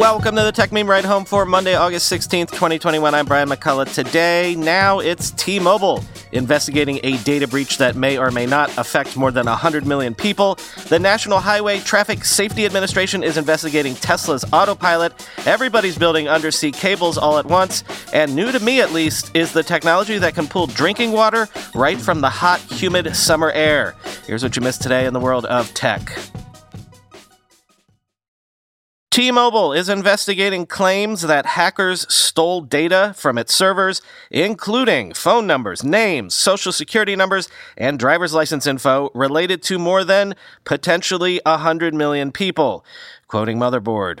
Welcome to the Techmeme Ride Home for Monday, August 16th, 2021. I'm Brian McCullough. Today, now it's T Mobile investigating a data breach that may or may not affect more than 100 million people. The National Highway Traffic Safety Administration is investigating Tesla's autopilot. Everybody's building undersea cables all at once. And new to me, at least, is the technology that can pull drinking water right from the hot, humid summer air. Here's what you missed today in the world of tech. T Mobile is investigating claims that hackers stole data from its servers, including phone numbers, names, social security numbers, and driver's license info related to more than potentially 100 million people. Quoting Motherboard.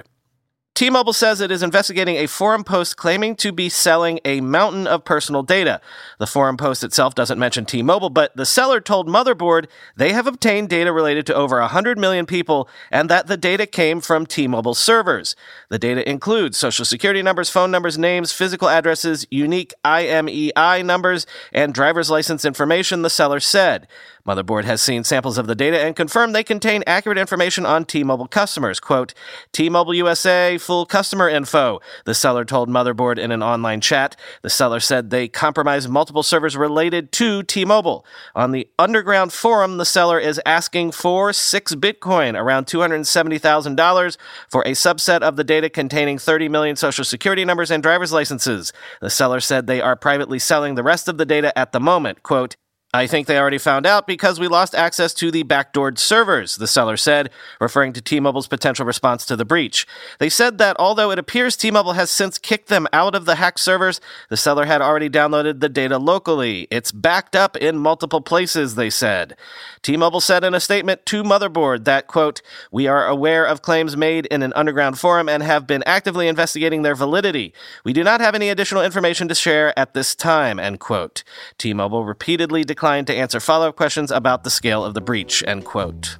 T Mobile says it is investigating a forum post claiming to be selling a mountain of personal data. The forum post itself doesn't mention T Mobile, but the seller told Motherboard they have obtained data related to over 100 million people and that the data came from T Mobile servers. The data includes social security numbers, phone numbers, names, physical addresses, unique IMEI numbers, and driver's license information, the seller said. Motherboard has seen samples of the data and confirmed they contain accurate information on T-Mobile customers. Quote, T-Mobile USA, full customer info, the seller told Motherboard in an online chat. The seller said they compromised multiple servers related to T-Mobile. On the underground forum, the seller is asking for six Bitcoin, around $270,000, for a subset of the data containing 30 million social security numbers and driver's licenses. The seller said they are privately selling the rest of the data at the moment. Quote, I think they already found out because we lost access to the backdoored servers, the seller said, referring to T Mobile's potential response to the breach. They said that although it appears T Mobile has since kicked them out of the hacked servers, the seller had already downloaded the data locally. It's backed up in multiple places, they said. T Mobile said in a statement to Motherboard that, quote, We are aware of claims made in an underground forum and have been actively investigating their validity. We do not have any additional information to share at this time, end quote. T Mobile repeatedly declared declined to answer follow up questions about the scale of the breach, end quote.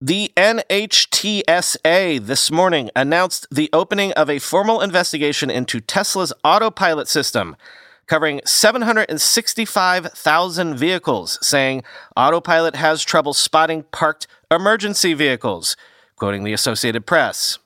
The NHTSA this morning announced the opening of a formal investigation into Tesla's autopilot system, covering 765,000 vehicles, saying autopilot has trouble spotting parked emergency vehicles, quoting the Associated Press.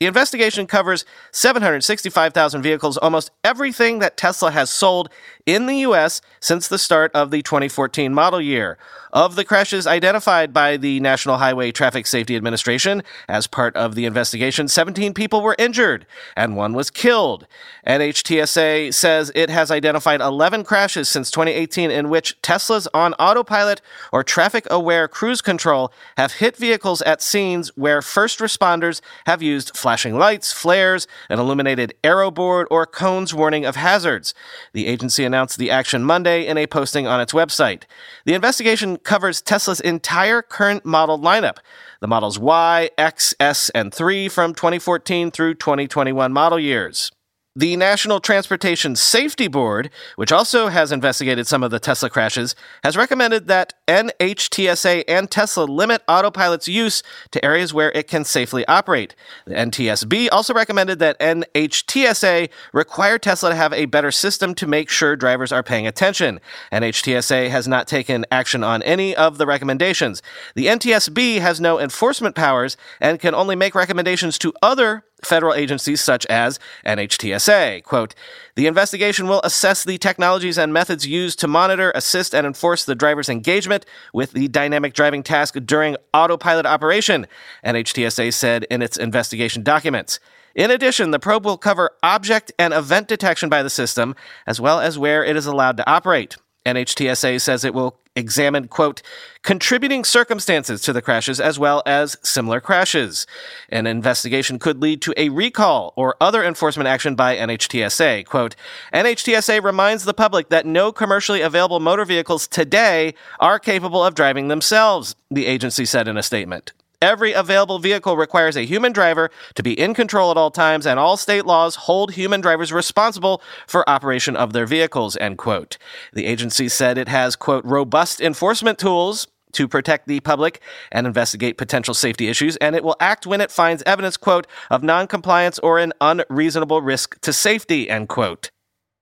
The investigation covers 765,000 vehicles, almost everything that Tesla has sold in the U.S. since the start of the 2014 model year. Of the crashes identified by the National Highway Traffic Safety Administration as part of the investigation, 17 people were injured and one was killed. NHTSA says it has identified 11 crashes since 2018 in which Teslas on autopilot or traffic aware cruise control have hit vehicles at scenes where first responders have used flashing lights, flares, an illuminated arrow board, or cones warning of hazards. The agency announced the action Monday in a posting on its website. The investigation covers Tesla's entire current model lineup the models Y, X, S, and 3 from 2014 through 2021 model years. The National Transportation Safety Board, which also has investigated some of the Tesla crashes, has recommended that NHTSA and Tesla limit autopilot's use to areas where it can safely operate. The NTSB also recommended that NHTSA require Tesla to have a better system to make sure drivers are paying attention. NHTSA has not taken action on any of the recommendations. The NTSB has no enforcement powers and can only make recommendations to other federal agencies such as NHTSA. Quote, the investigation will assess the technologies and methods used to monitor, assist, and enforce the driver's engagement with the dynamic driving task during autopilot operation, NHTSA said in its investigation documents. In addition, the probe will cover object and event detection by the system, as well as where it is allowed to operate. NHTSA says it will examined, quote, contributing circumstances to the crashes as well as similar crashes. An investigation could lead to a recall or other enforcement action by NHTSA. Quote, NHTSA reminds the public that no commercially available motor vehicles today are capable of driving themselves, the agency said in a statement. Every available vehicle requires a human driver to be in control at all times, and all state laws hold human drivers responsible for operation of their vehicles, end quote. The agency said it has, quote, robust enforcement tools to protect the public and investigate potential safety issues, and it will act when it finds evidence, quote, of noncompliance or an unreasonable risk to safety, end quote.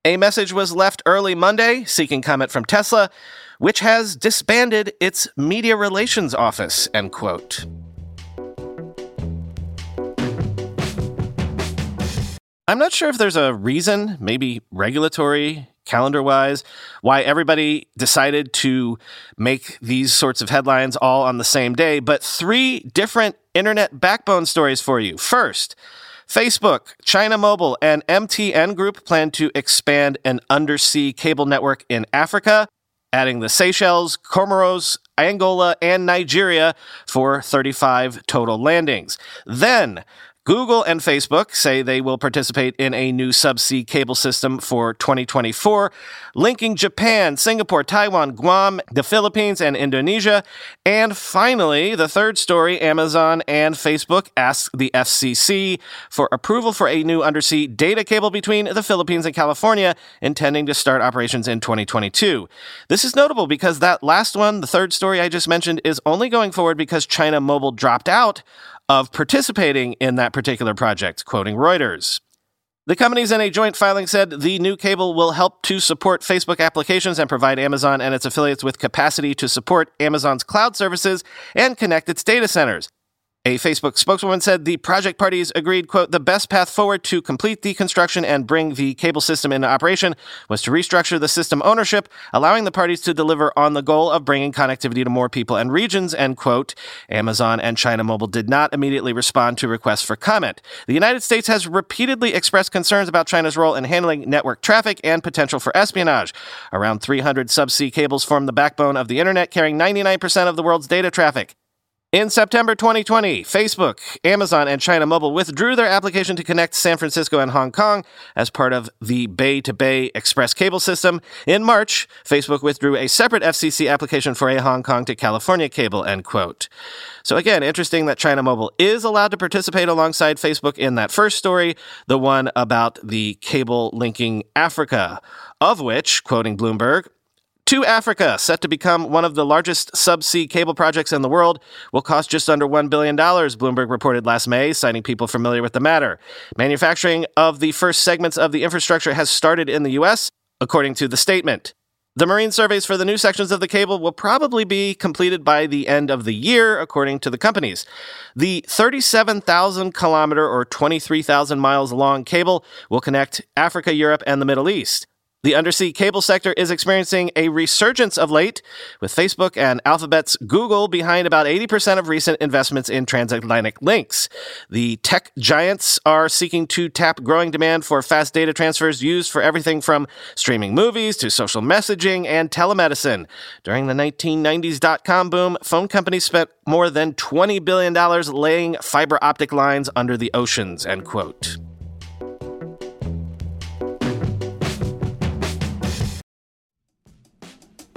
A message was left early Monday seeking comment from Tesla, which has disbanded its media relations office, end quote. I'm not sure if there's a reason, maybe regulatory, calendar wise, why everybody decided to make these sorts of headlines all on the same day, but three different internet backbone stories for you. First, Facebook, China Mobile, and MTN Group plan to expand an undersea cable network in Africa, adding the Seychelles, Comoros, Angola, and Nigeria for 35 total landings. Then, Google and Facebook say they will participate in a new subsea cable system for 2024, linking Japan, Singapore, Taiwan, Guam, the Philippines, and Indonesia. And finally, the third story Amazon and Facebook ask the FCC for approval for a new undersea data cable between the Philippines and California, intending to start operations in 2022. This is notable because that last one, the third story I just mentioned, is only going forward because China Mobile dropped out of participating in that particular project, quoting Reuters. The companies in a joint filing said the new cable will help to support Facebook applications and provide Amazon and its affiliates with capacity to support Amazon's cloud services and connect its data centers. A Facebook spokeswoman said the project parties agreed, quote, the best path forward to complete the construction and bring the cable system into operation was to restructure the system ownership, allowing the parties to deliver on the goal of bringing connectivity to more people and regions, end quote. Amazon and China Mobile did not immediately respond to requests for comment. The United States has repeatedly expressed concerns about China's role in handling network traffic and potential for espionage. Around 300 subsea cables form the backbone of the internet, carrying 99% of the world's data traffic. In September 2020, Facebook, Amazon, and China Mobile withdrew their application to connect San Francisco and Hong Kong as part of the Bay to Bay Express cable system. In March, Facebook withdrew a separate FCC application for a Hong Kong to California cable, end quote. So again, interesting that China Mobile is allowed to participate alongside Facebook in that first story, the one about the cable linking Africa, of which, quoting Bloomberg, 2Africa, set to become one of the largest subsea cable projects in the world, will cost just under $1 billion, Bloomberg reported last May, citing people familiar with the matter. Manufacturing of the first segments of the infrastructure has started in the U.S., according to the statement. The marine surveys for the new sections of the cable will probably be completed by the end of the year, according to the companies. The 37,000 kilometer or 23,000 miles long cable will connect Africa, Europe, and the Middle East. The undersea cable sector is experiencing a resurgence of late, with Facebook and Alphabet's Google behind about 80% of recent investments in transatlantic links. The tech giants are seeking to tap growing demand for fast data transfers used for everything from streaming movies to social messaging and telemedicine. During the 1990s dot com boom, phone companies spent more than $20 billion laying fiber optic lines under the oceans, end quote.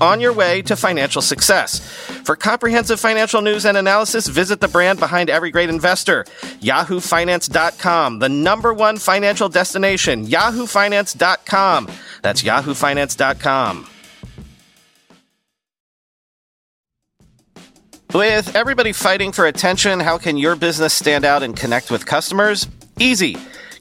on your way to financial success. For comprehensive financial news and analysis, visit the brand behind every great investor, yahoofinance.com, the number one financial destination, yahoofinance.com. That's yahoofinance.com. With everybody fighting for attention, how can your business stand out and connect with customers? Easy.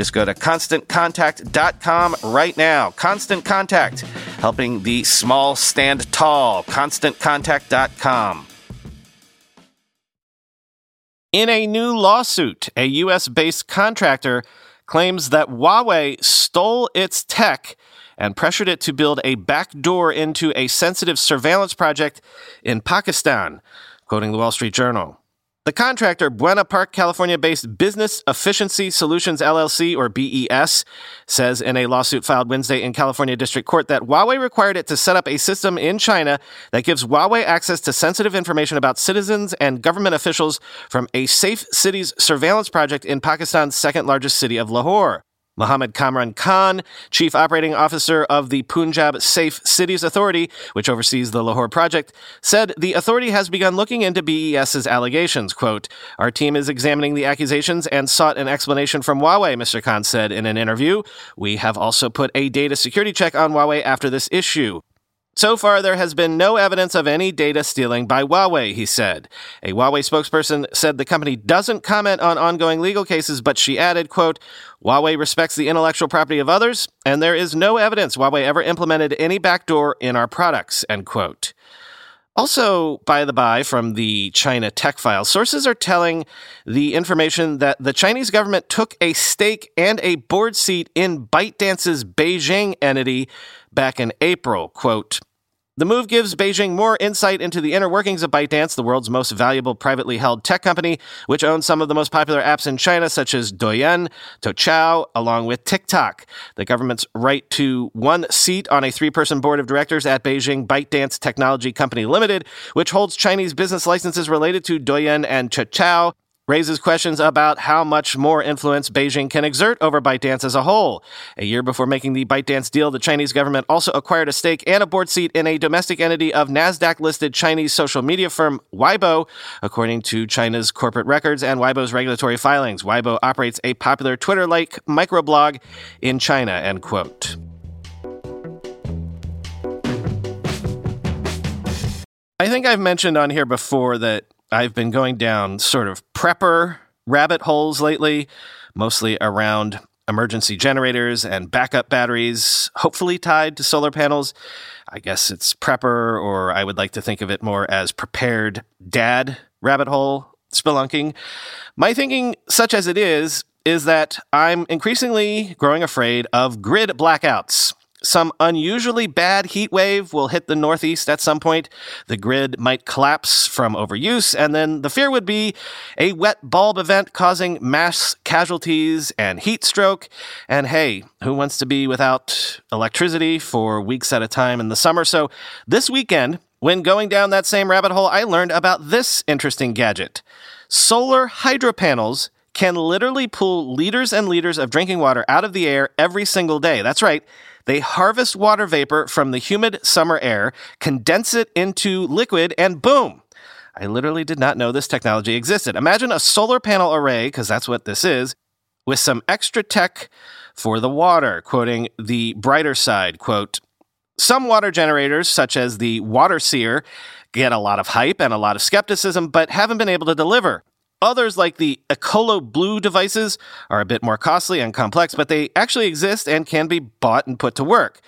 Just go to constantcontact.com right now. Constant Contact, helping the small stand tall. ConstantContact.com. In a new lawsuit, a U.S. based contractor claims that Huawei stole its tech and pressured it to build a backdoor into a sensitive surveillance project in Pakistan, quoting the Wall Street Journal. The contractor, Buena Park, California based Business Efficiency Solutions LLC, or BES, says in a lawsuit filed Wednesday in California District Court that Huawei required it to set up a system in China that gives Huawei access to sensitive information about citizens and government officials from a safe cities surveillance project in Pakistan's second largest city of Lahore. Mohammed Kamran Khan, Chief Operating Officer of the Punjab Safe Cities Authority, which oversees the Lahore project, said the authority has begun looking into BES's allegations. Quote, Our team is examining the accusations and sought an explanation from Huawei, Mr. Khan said in an interview. We have also put a data security check on Huawei after this issue. So far, there has been no evidence of any data stealing by Huawei, he said. A Huawei spokesperson said the company doesn't comment on ongoing legal cases, but she added, quote, Huawei respects the intellectual property of others, and there is no evidence Huawei ever implemented any backdoor in our products, end quote. Also, by the by, from the China Tech File, sources are telling the information that the Chinese government took a stake and a board seat in ByteDance's Beijing entity back in April. Quote, the move gives Beijing more insight into the inner workings of ByteDance, the world's most valuable privately held tech company, which owns some of the most popular apps in China, such as Douyin, Toutiao, along with TikTok. The government's right to one seat on a three person board of directors at Beijing ByteDance Technology Company Limited, which holds Chinese business licenses related to Douyin and Toutiao, raises questions about how much more influence Beijing can exert over ByteDance as a whole. A year before making the ByteDance deal, the Chinese government also acquired a stake and a board seat in a domestic entity of NASDAQ listed Chinese social media firm Weibo, according to China's corporate records and Weibo's regulatory filings. Weibo operates a popular Twitter like microblog in China, end quote. I think I've mentioned on here before that I've been going down sort of prepper rabbit holes lately, mostly around emergency generators and backup batteries, hopefully tied to solar panels. I guess it's prepper, or I would like to think of it more as prepared dad rabbit hole spelunking. My thinking, such as it is, is that I'm increasingly growing afraid of grid blackouts. Some unusually bad heat wave will hit the Northeast at some point. The grid might collapse from overuse, and then the fear would be a wet bulb event causing mass casualties and heat stroke. And hey, who wants to be without electricity for weeks at a time in the summer? So this weekend, when going down that same rabbit hole, I learned about this interesting gadget solar hydro panels can literally pull liters and liters of drinking water out of the air every single day. That's right. They harvest water vapor from the humid summer air, condense it into liquid, and boom! I literally did not know this technology existed. Imagine a solar panel array, because that's what this is, with some extra tech for the water. Quoting the brighter side, quote, some water generators, such as the Water Seer, get a lot of hype and a lot of skepticism, but haven't been able to deliver. Others, like the Ecolo Blue devices, are a bit more costly and complex, but they actually exist and can be bought and put to work.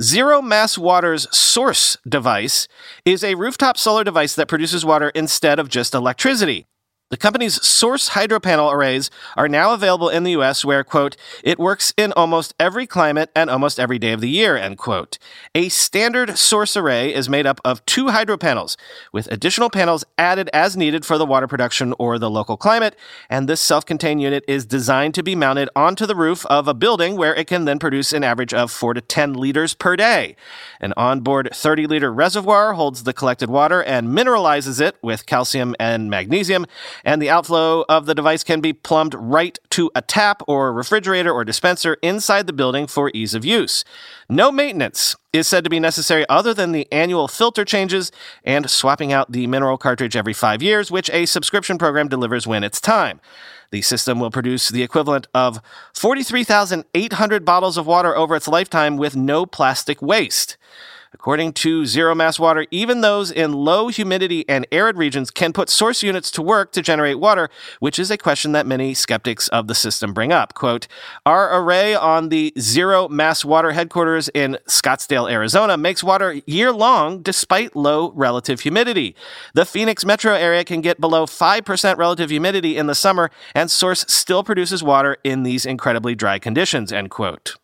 Zero Mass Water's Source device is a rooftop solar device that produces water instead of just electricity. The company's source hydropanel arrays are now available in the US where, quote, it works in almost every climate and almost every day of the year, end quote. A standard source array is made up of two hydropanels, with additional panels added as needed for the water production or the local climate, and this self-contained unit is designed to be mounted onto the roof of a building where it can then produce an average of 4 to 10 liters per day. An onboard 30-liter reservoir holds the collected water and mineralizes it with calcium and magnesium and the outflow of the device can be plumbed right to a tap or refrigerator or dispenser inside the building for ease of use. No maintenance is said to be necessary other than the annual filter changes and swapping out the mineral cartridge every five years, which a subscription program delivers when it's time. The system will produce the equivalent of 43,800 bottles of water over its lifetime with no plastic waste. According to Zero Mass Water, even those in low humidity and arid regions can put source units to work to generate water, which is a question that many skeptics of the system bring up. Quote, Our array on the Zero Mass Water headquarters in Scottsdale, Arizona makes water year long despite low relative humidity. The Phoenix metro area can get below 5% relative humidity in the summer, and Source still produces water in these incredibly dry conditions, end quote.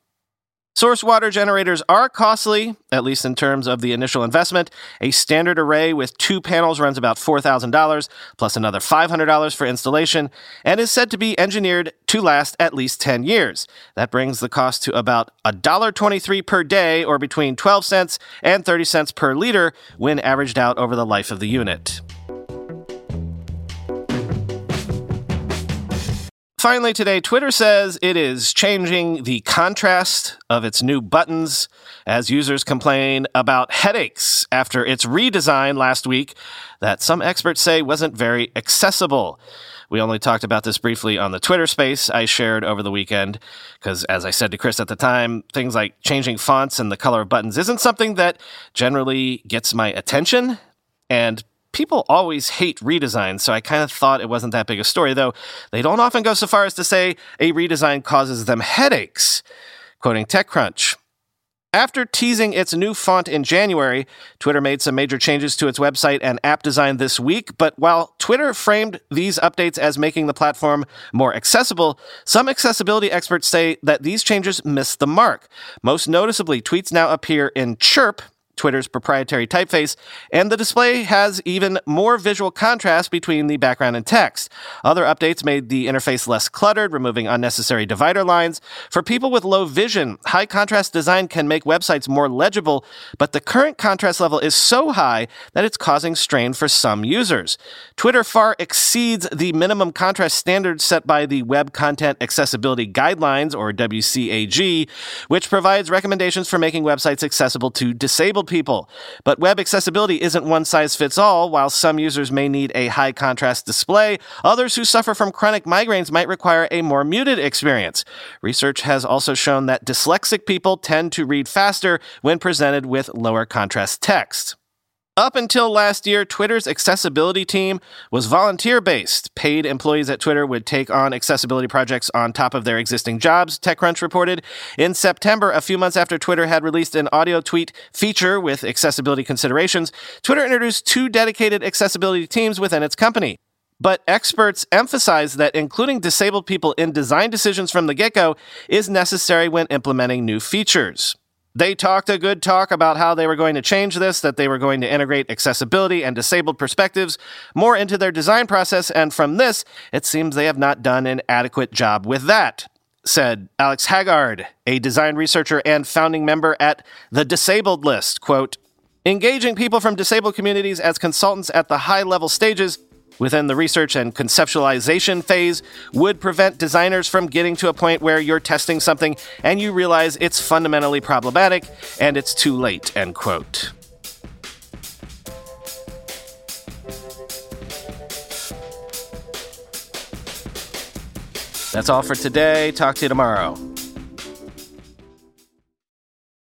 Source water generators are costly, at least in terms of the initial investment. A standard array with two panels runs about $4,000, plus another $500 for installation, and is said to be engineered to last at least 10 years. That brings the cost to about $1.23 per day, or between 12 cents and 30 cents per liter when averaged out over the life of the unit. Finally, today, Twitter says it is changing the contrast of its new buttons as users complain about headaches after its redesign last week that some experts say wasn't very accessible. We only talked about this briefly on the Twitter space I shared over the weekend, because as I said to Chris at the time, things like changing fonts and the color of buttons isn't something that generally gets my attention. And people always hate redesigns, so I kind of thought it wasn't that big a story, though they don't often go so far as to say a redesign causes them headaches. Quoting TechCrunch. After teasing its new font in January, Twitter made some major changes to its website and app design this week. But while Twitter framed these updates as making the platform more accessible, some accessibility experts say that these changes missed the mark. Most noticeably, tweets now appear in Chirp Twitter's proprietary typeface, and the display has even more visual contrast between the background and text. Other updates made the interface less cluttered, removing unnecessary divider lines. For people with low vision, high contrast design can make websites more legible, but the current contrast level is so high that it's causing strain for some users. Twitter far exceeds the minimum contrast standards set by the Web Content Accessibility Guidelines, or WCAG, which provides recommendations for making websites accessible to disabled disabled people. But web accessibility isn't one size fits all. While some users may need a high contrast display, others who suffer from chronic migraines might require a more muted experience. Research has also shown that dyslexic people tend to read faster when presented with lower contrast text. Up until last year, Twitter's accessibility team was volunteer based. Paid employees at Twitter would take on accessibility projects on top of their existing jobs, TechCrunch reported. In September, a few months after Twitter had released an audio tweet feature with accessibility considerations, Twitter introduced two dedicated accessibility teams within its company. But experts emphasize that including disabled people in design decisions from the get go is necessary when implementing new features. They talked a good talk about how they were going to change this, that they were going to integrate accessibility and disabled perspectives more into their design process, and from this, it seems they have not done an adequate job with that. Said Alex Haagaard, a design researcher and founding member at the Disabled List. Quote, Engaging people from disabled communities as consultants at the high level stages within the research and conceptualization phase would prevent designers from getting to a point where you're testing something and you realize it's fundamentally problematic and it's too late, end quote. That's all for today. Talk to you tomorrow.